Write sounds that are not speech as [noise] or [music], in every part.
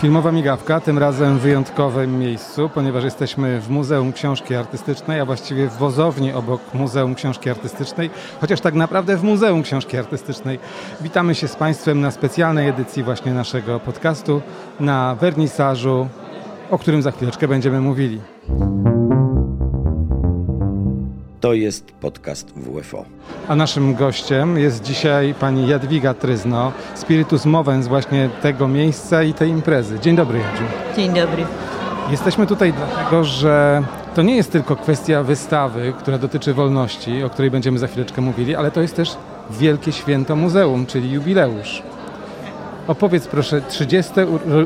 Filmowa migawka, tym razem w wyjątkowym miejscu, ponieważ jesteśmy w Muzeum Książki Artystycznej, a właściwie w wozowni obok Muzeum Książki Artystycznej, chociaż tak naprawdę w Muzeum Książki Artystycznej. Witamy się z Państwem na specjalnej edycji właśnie naszego podcastu, na wernisażu, o którym za chwileczkę będziemy mówili. To jest podcast WFO. A naszym gościem jest dzisiaj pani Jadwiga Tryzno, spiritus movens właśnie tego miejsca i tej imprezy. Dzień dobry, Jadziu. Dzień dobry. Jesteśmy tutaj dlatego, że to nie jest tylko kwestia wystawy, która dotyczy wolności, o której będziemy za chwileczkę mówili, ale to jest też wielkie święto muzeum, czyli jubileusz. Opowiedz proszę 30.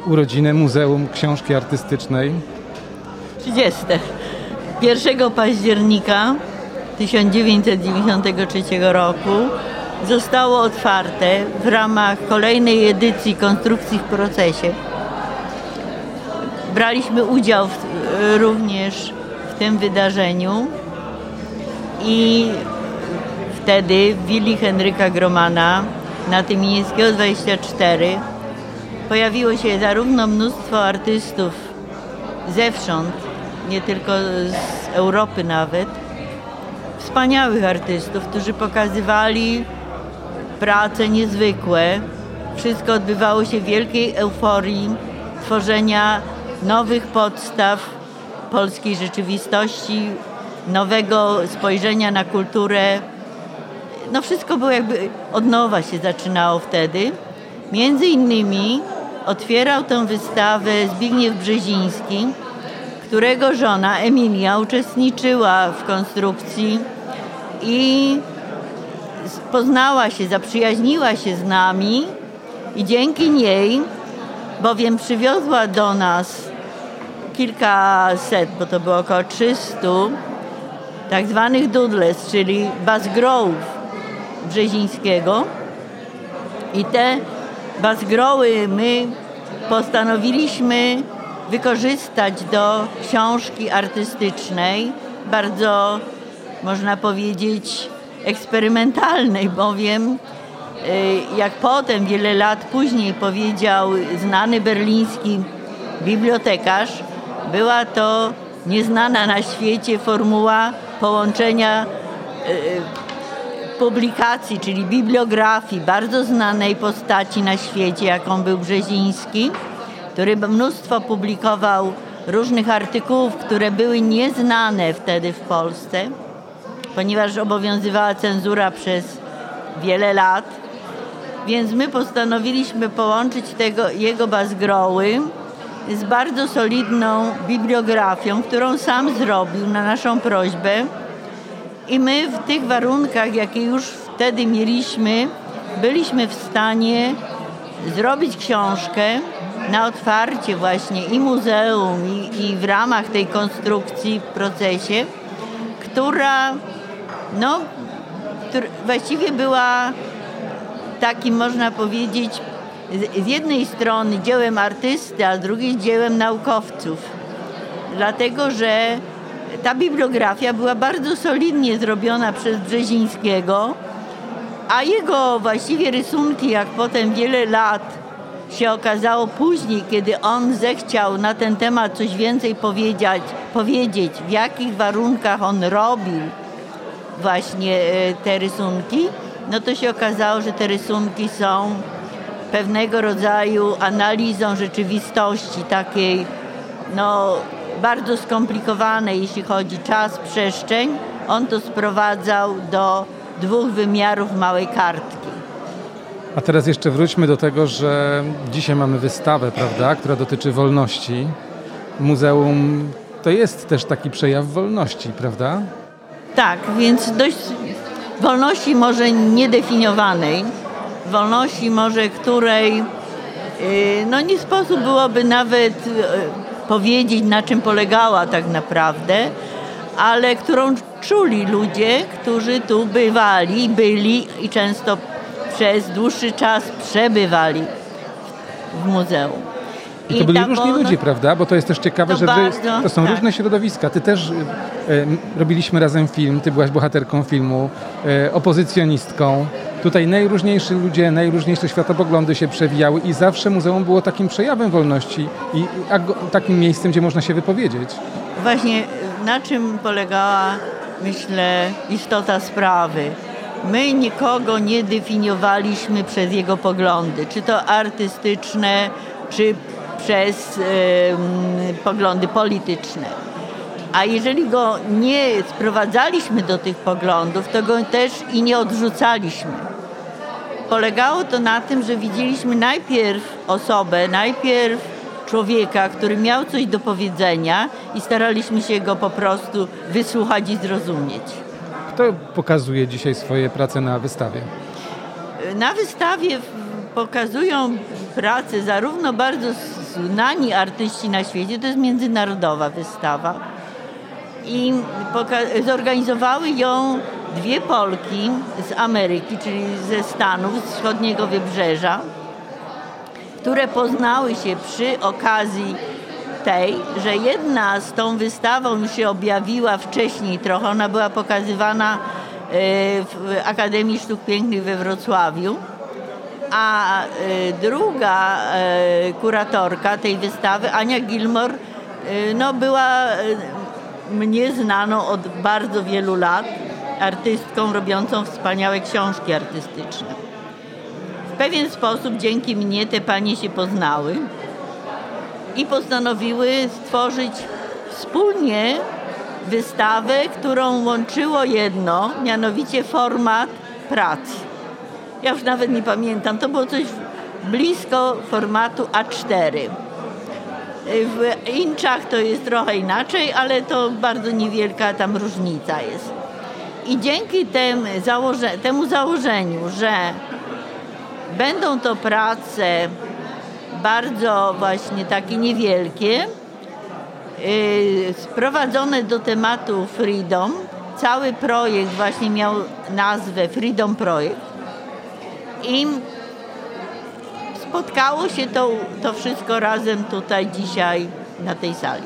urodziny Muzeum Książki Artystycznej. 30. 1 października 1993 roku zostało otwarte w ramach kolejnej edycji konstrukcji w procesie. Braliśmy udział w, również w tym wydarzeniu i wtedy w willi Henryka Gromana na Tymińskiego 24 pojawiło się zarówno mnóstwo artystów zewsząd, nie tylko z Europy nawet, wspaniałych artystów, którzy pokazywali prace niezwykłe. Wszystko odbywało się w wielkiej euforii tworzenia nowych podstaw polskiej rzeczywistości, nowego spojrzenia na kulturę. No wszystko było jakby od nowa się zaczynało wtedy. Między innymi otwierał tę wystawę Zbigniew Brzeziński, którego żona Emilia uczestniczyła w konstrukcji i poznała się, zaprzyjaźniła się z nami i dzięki niej, bowiem przywiozła do nas kilkaset, bo to było około 300 tak zwanych doodles, czyli bazgrołów Brzezińskiego. I te bazgroły my postanowiliśmy wykorzystać do książki artystycznej, bardzo można powiedzieć eksperymentalnej, bowiem y, jak potem, wiele lat później powiedział znany berliński bibliotekarz, była to nieznana na świecie formuła połączenia y, publikacji, czyli bibliografii bardzo znanej postaci na świecie, jaką był Brzeziński, który mnóstwo publikował różnych artykułów, które były nieznane wtedy w Polsce, ponieważ obowiązywała cenzura przez wiele lat. Więc my postanowiliśmy połączyć tego, jego bazgroły z bardzo solidną bibliografią, którą sam zrobił na naszą prośbę. I my w tych warunkach, jakie już wtedy mieliśmy, byliśmy w stanie zrobić książkę, na otwarcie właśnie i muzeum, i, i w ramach tej konstrukcji w procesie, która no, właściwie była takim, można powiedzieć, z jednej strony dziełem artysty, a z drugiej dziełem naukowców. Dlatego, że ta bibliografia była bardzo solidnie zrobiona przez Brzezińskiego, a jego właściwie rysunki, jak potem wiele lat się okazało później, kiedy on zechciał na ten temat coś więcej powiedzieć, powiedzieć w jakich warunkach on robił właśnie e, te rysunki, no to się okazało, że te rysunki są pewnego rodzaju analizą rzeczywistości, takiej no, bardzo skomplikowanej, jeśli chodzi czas, przestrzeń. On to sprowadzał do dwóch wymiarów małej kartki. A teraz jeszcze wróćmy do tego, że dzisiaj mamy wystawę, prawda, która dotyczy wolności. Muzeum to jest też taki przejaw wolności, prawda? Tak, więc dość wolności może niedefiniowanej, wolności może której y, no nie sposób byłoby nawet y, powiedzieć na czym polegała tak naprawdę, ale którą czuli ludzie, którzy tu bywali, byli i często przez dłuższy czas przebywali w muzeum. I to byli I różni ludzie, prawda? Bo to jest też ciekawe, to że bardzo, to są tak. różne środowiska. Ty też e, robiliśmy razem film, ty byłaś bohaterką filmu, e, opozycjonistką. Tutaj najróżniejsi ludzie, najróżniejsze światopoglądy się przewijały i zawsze muzeum było takim przejawem wolności i takim miejscem, gdzie można się wypowiedzieć. Właśnie na czym polegała, myślę, istota sprawy. My nikogo nie definiowaliśmy przez jego poglądy, czy to artystyczne, czy przez poglądy polityczne. A jeżeli go nie sprowadzaliśmy do tych poglądów, to go też i nie odrzucaliśmy. Polegało to na tym, że widzieliśmy najpierw osobę, najpierw człowieka, który miał coś do powiedzenia i staraliśmy się go po prostu wysłuchać i zrozumieć. Kto pokazuje dzisiaj swoje prace na wystawie? Na wystawie pokazują pracę zarówno bardzo znani artyści na świecie, to jest międzynarodowa wystawa. I zorganizowały ją dwie Polki z Ameryki, czyli ze Stanów, z wschodniego wybrzeża, które poznały się przy okazji tej, że jedna z tą wystawą się objawiła wcześniej trochę. Ona była pokazywana e, w Akademii Sztuk Pięknych we Wrocławiu a y, druga y, kuratorka tej wystawy, Ania Gilmore, y, no była mnie znaną od bardzo wielu lat artystką robiącą wspaniałe książki artystyczne. W pewien sposób dzięki mnie te panie się poznały i postanowiły stworzyć wspólnie wystawę, którą łączyło jedno, mianowicie format pracy. Ja już nawet nie pamiętam. To było coś blisko formatu A4. W inczach to jest trochę inaczej, ale to bardzo niewielka tam różnica jest. I dzięki tem założe, temu założeniu, że będą to prace bardzo właśnie takie niewielkie, yy, sprowadzone do tematu Freedom. Cały projekt właśnie miał nazwę Freedom Projekt i spotkało się to, to wszystko razem tutaj dzisiaj na tej sali.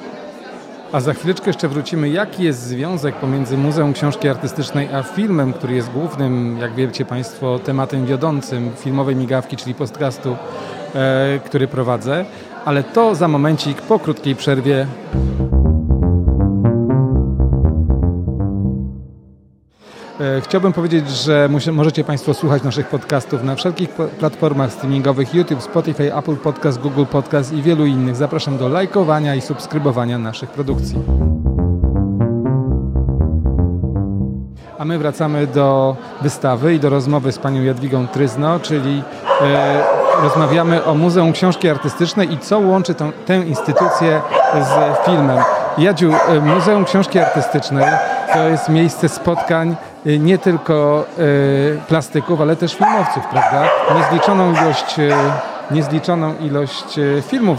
A za chwileczkę jeszcze wrócimy, jaki jest związek pomiędzy Muzeum Książki Artystycznej a filmem, który jest głównym, jak wiecie Państwo, tematem wiodącym filmowej migawki, czyli podcastu, e, który prowadzę. Ale to za momencik po krótkiej przerwie. Chciałbym powiedzieć, że możecie Państwo słuchać naszych podcastów na wszelkich platformach streamingowych YouTube, Spotify, Apple Podcast, Google Podcast i wielu innych. Zapraszam do lajkowania i subskrybowania naszych produkcji. A my wracamy do wystawy i do rozmowy z panią Jadwigą Tryzno, czyli e, rozmawiamy o Muzeum Książki Artystycznej i co łączy tą, tę instytucję z filmem. Jadziu, e, Muzeum Książki Artystycznej to jest miejsce spotkań y, nie tylko y, plastyków, ale też filmowców, prawda? Niezliczoną ilość, niezliczoną ilość filmów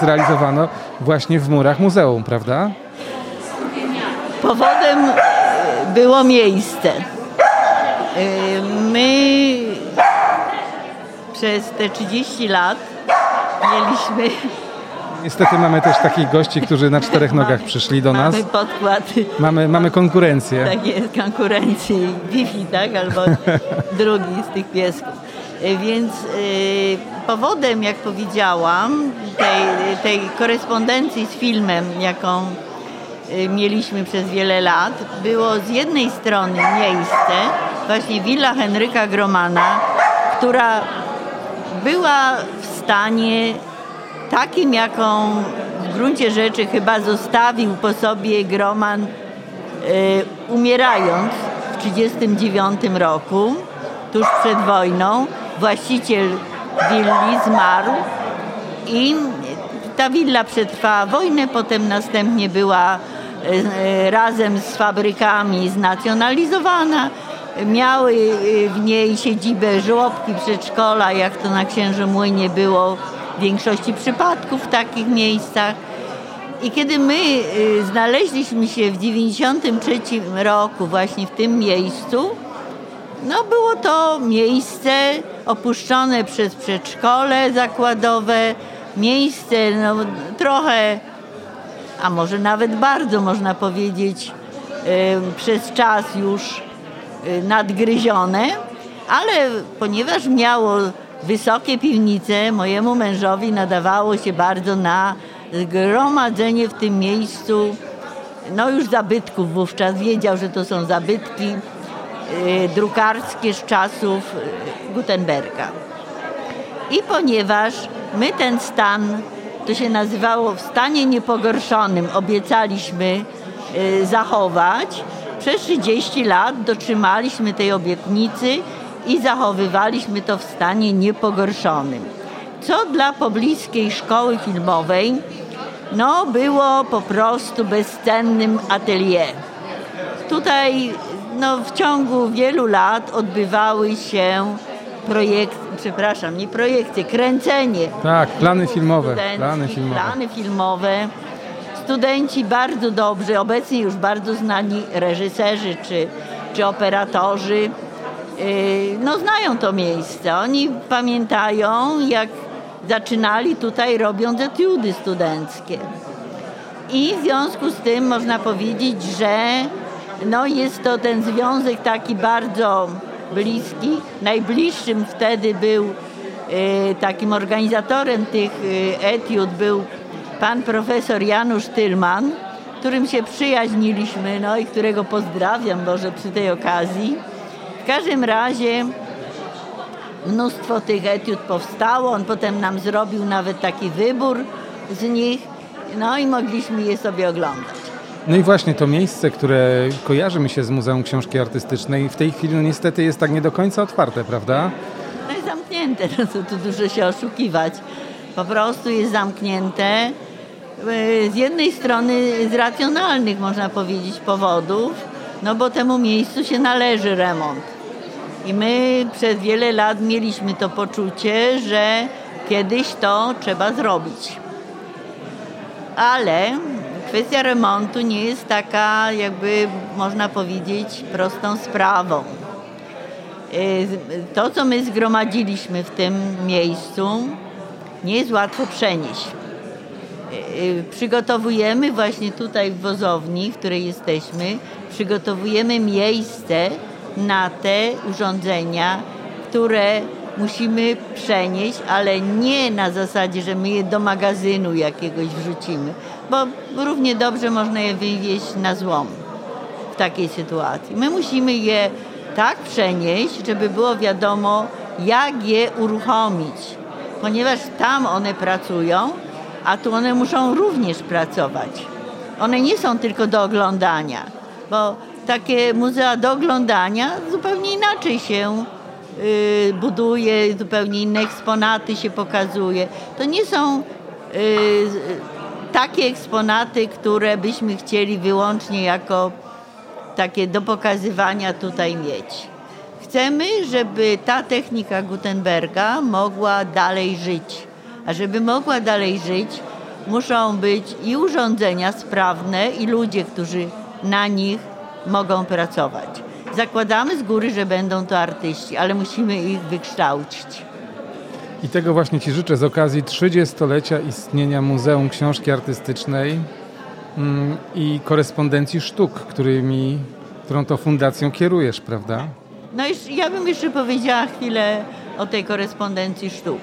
zrealizowano właśnie w murach muzeum, prawda? Powodem było miejsce. My przez te 30 lat mieliśmy Niestety mamy też takich gości, którzy na czterech nogach przyszli do nas. Mamy podkład. Mamy, mamy konkurencję. Tak jest, konkurencję. Wi-Fi, tak? Albo [laughs] drugi z tych piesków. Więc y, powodem, jak powiedziałam, tej, tej korespondencji z filmem, jaką y, mieliśmy przez wiele lat, było z jednej strony miejsce, właśnie willa Henryka Gromana, która była w stanie takim, jaką w gruncie rzeczy chyba zostawił po sobie Groman y, umierając w 1939 roku, tuż przed wojną. Właściciel willi zmarł i ta willa przetrwała wojnę, potem następnie była y, razem z fabrykami znacjonalizowana. Miały y, w niej siedzibę żłobki, przedszkola, jak to na Księży Młynie było w większości przypadków w takich miejscach. I kiedy my y, znaleźliśmy się w 1993 roku właśnie w tym miejscu, no było to miejsce opuszczone przez przedszkole zakładowe, miejsce no, trochę, a może nawet bardzo można powiedzieć, y, przez czas już y, nadgryzione, Ale ponieważ miało wysokie piwnice, mojemu mężowi nadawało się bardzo na zgromadzenie w tym miejscu no już zabytków wówczas. Wiedział, że to są zabytki y, drukarskie z czasów y, Gutenberga. I ponieważ my ten stan, to się nazywało w stanie niepogorszonym, obiecaliśmy y, zachować, przez 30 lat dotrzymaliśmy tej obietnicy i zachowywaliśmy to w stanie niepogorszonym. Co dla pobliskiej szkoły filmowej no, było po prostu bezcennym atelier. Tutaj no, w ciągu wielu lat odbywały się projekty, przepraszam, nie projekty, kręcenie. Tak, plany filmowe. Plany filmowe. plany filmowe. Studenci bardzo dobrzy, obecnie już bardzo znani reżyserzy czy, czy operatorzy, no znają to miejsce. Oni pamiętają, jak zaczynali tutaj robiąc etiudy studenckie. I w związku z tym można powiedzieć, że no jest to ten związek taki bardzo bliski. Najbliższym wtedy był y, takim organizatorem tych y, etiud był pan profesor Janusz Tylman, którym się przyjaźniliśmy, no i którego pozdrawiam może przy tej okazji. W każdym razie mnóstwo tych etiud powstało. On potem nam zrobił nawet taki wybór z nich, no i mogliśmy je sobie oglądać. No i właśnie to miejsce, które kojarzy mi się z Muzeum Książki Artystycznej, w tej chwili no niestety jest tak nie do końca otwarte, prawda? No jest zamknięte, [laughs] no to tu dużo się oszukiwać. Po prostu jest zamknięte. Z jednej strony z racjonalnych, można powiedzieć, powodów, no bo temu miejscu się należy remont i my przez wiele lat mieliśmy to poczucie, że kiedyś to trzeba zrobić. Ale kwestia remontu nie jest taka, jakby można powiedzieć, prostą sprawą. Y, to, co my zgromadziliśmy w tym miejscu, nie jest łatwo przenieść. Y, y, przygotowujemy właśnie tutaj w wozowni, w której jesteśmy, przygotowujemy miejsce, na te urządzenia, które musimy przenieść, ale nie na zasadzie, że my je do magazynu jakiegoś wrzucimy, bo równie dobrze można je wywieźć na złom w takiej sytuacji. My musimy je tak przenieść, żeby było wiadomo, jak je uruchomić, ponieważ tam one pracują, a tu one muszą również pracować. One nie są tylko do oglądania, bo takie muzea do oglądania zupełnie inaczej się y, buduje, zupełnie inne eksponaty się pokazuje. To nie są y, takie eksponaty, które byśmy chcieli wyłącznie jako takie do pokazywania tutaj mieć. Chcemy, żeby ta technika Gutenberga mogła dalej żyć. A żeby mogła dalej żyć, muszą być i urządzenia sprawne, i ludzie, którzy na nich mogą pracować. Zakładamy z góry, że będą to artyści, ale musimy ich wykształcić. I tego właśnie Ci życzę z okazji 30-lecia istnienia Muzeum Książki Artystycznej mm, i korespondencji sztuk, którymi, którą to fundacją kierujesz, prawda? No i ja bym jeszcze powiedziała chwilę o tej korespondencji sztuk.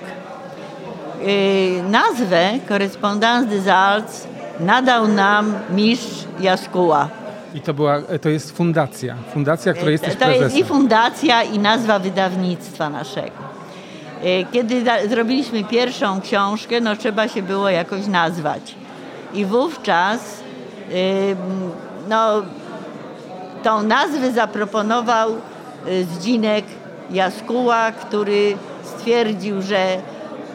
Yy, nazwę Correspondance des Arts nadał nam mistrz Jaskuła. I to, była, to jest fundacja, fundacja, której jesteś To prezesem. jest i fundacja, i nazwa wydawnictwa naszego. E, kiedy zrobiliśmy pierwszą książkę, no trzeba się było jakoś nazwać. I wówczas no, tą nazwę zaproponował e, Zdzinek Jaskuła, który stwierdził, że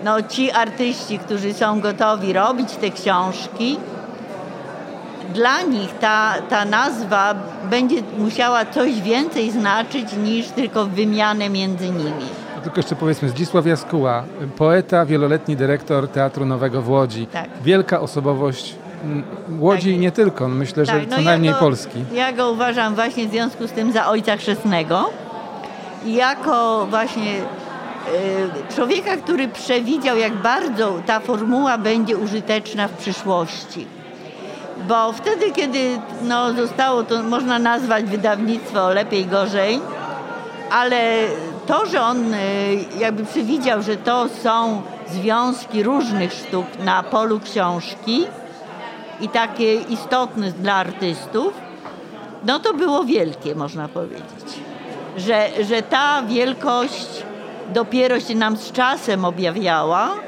no, ci artyści, którzy są gotowi robić te książki, dla nich ta, ta nazwa będzie musiała coś więcej znaczyć niż tylko wymianę między nimi. Tylko jeszcze powiedzmy, Zdzisław Jaskuła, poeta, wieloletni dyrektor Teatru Nowego w Łodzi. Tak. Wielka osobowość Łodzi i tak. nie tylko, myślę, tak. że no co najmniej ja go, Polski. Ja go uważam właśnie w związku z tym za ojca chrzestnego. I jako właśnie y, człowieka, który przewidział, jak bardzo ta formuła będzie użyteczna w przyszłości bo wtedy, kiedy no, zostało to, można nazwać wydawnictwo lepiej, gorzej, ale to, że on e, jakby przewidział, że to są związki różnych sztuk na polu książki i takie istotne dla artystów, no to było wielkie, można powiedzieć. Że, że ta wielkość dopiero się nam z czasem objawiała y,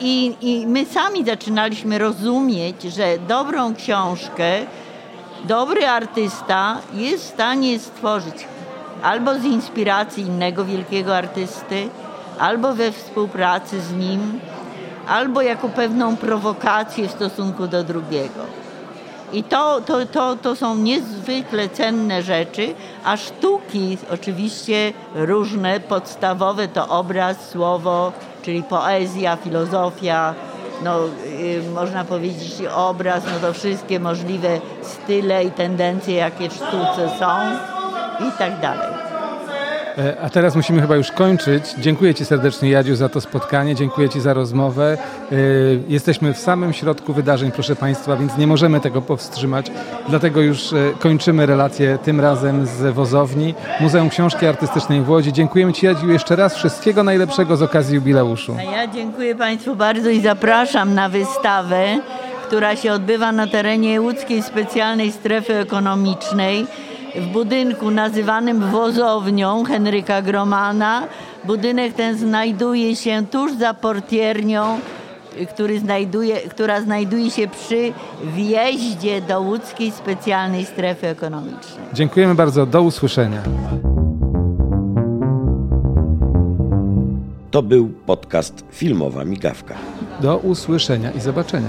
i, i my sami zaczynaliśmy rozumieć, że dobrą książkę dobry artysta jest w stanie stworzyć albo z inspiracji innego wielkiego artysty, albo we współpracy z nim, albo jako pewną prowokację w stosunku do drugiego. I to, to, to, to są niezwykle cenne rzeczy, a sztuki oczywiście różne, podstawowe to obraz, słowo, czyli poezja, filozofia, no, y, można powiedzieć obraz, no to wszystkie możliwe style i tendencje, jakie w sztuce są i tak dalej. E, a teraz musimy chyba już kończyć. Dziękuję Ci serdecznie, Jadziu, za to spotkanie. Dziękuję Ci za rozmowę. E, jesteśmy w samym środku wydarzeń, proszę Państwa, więc nie możemy tego powstrzymać. Dlatego już e, kończymy relację tym razem z Wozowni Muzeum Książki Artystycznej w Łodzi. Dziękujemy Ci, Jadziu, jeszcze raz. Wszystkiego najlepszego z okazji jubileuszu. A ja dziękuję Państwu bardzo i zapraszam na wystawę, która się odbywa na terenie łódzkiej specjalnej strefy ekonomicznej w budynku nazywanym wozownią Henryka Gromana. Budynek ten znajduje się tuż za portiernią, który znajduje, która znajduje się przy wjeździe do łódzkiej specjalnej strefy ekonomicznej. Dziękujemy bardzo. Do usłyszenia. To był podcast Filmowa Migawka. Do usłyszenia i zobaczenia.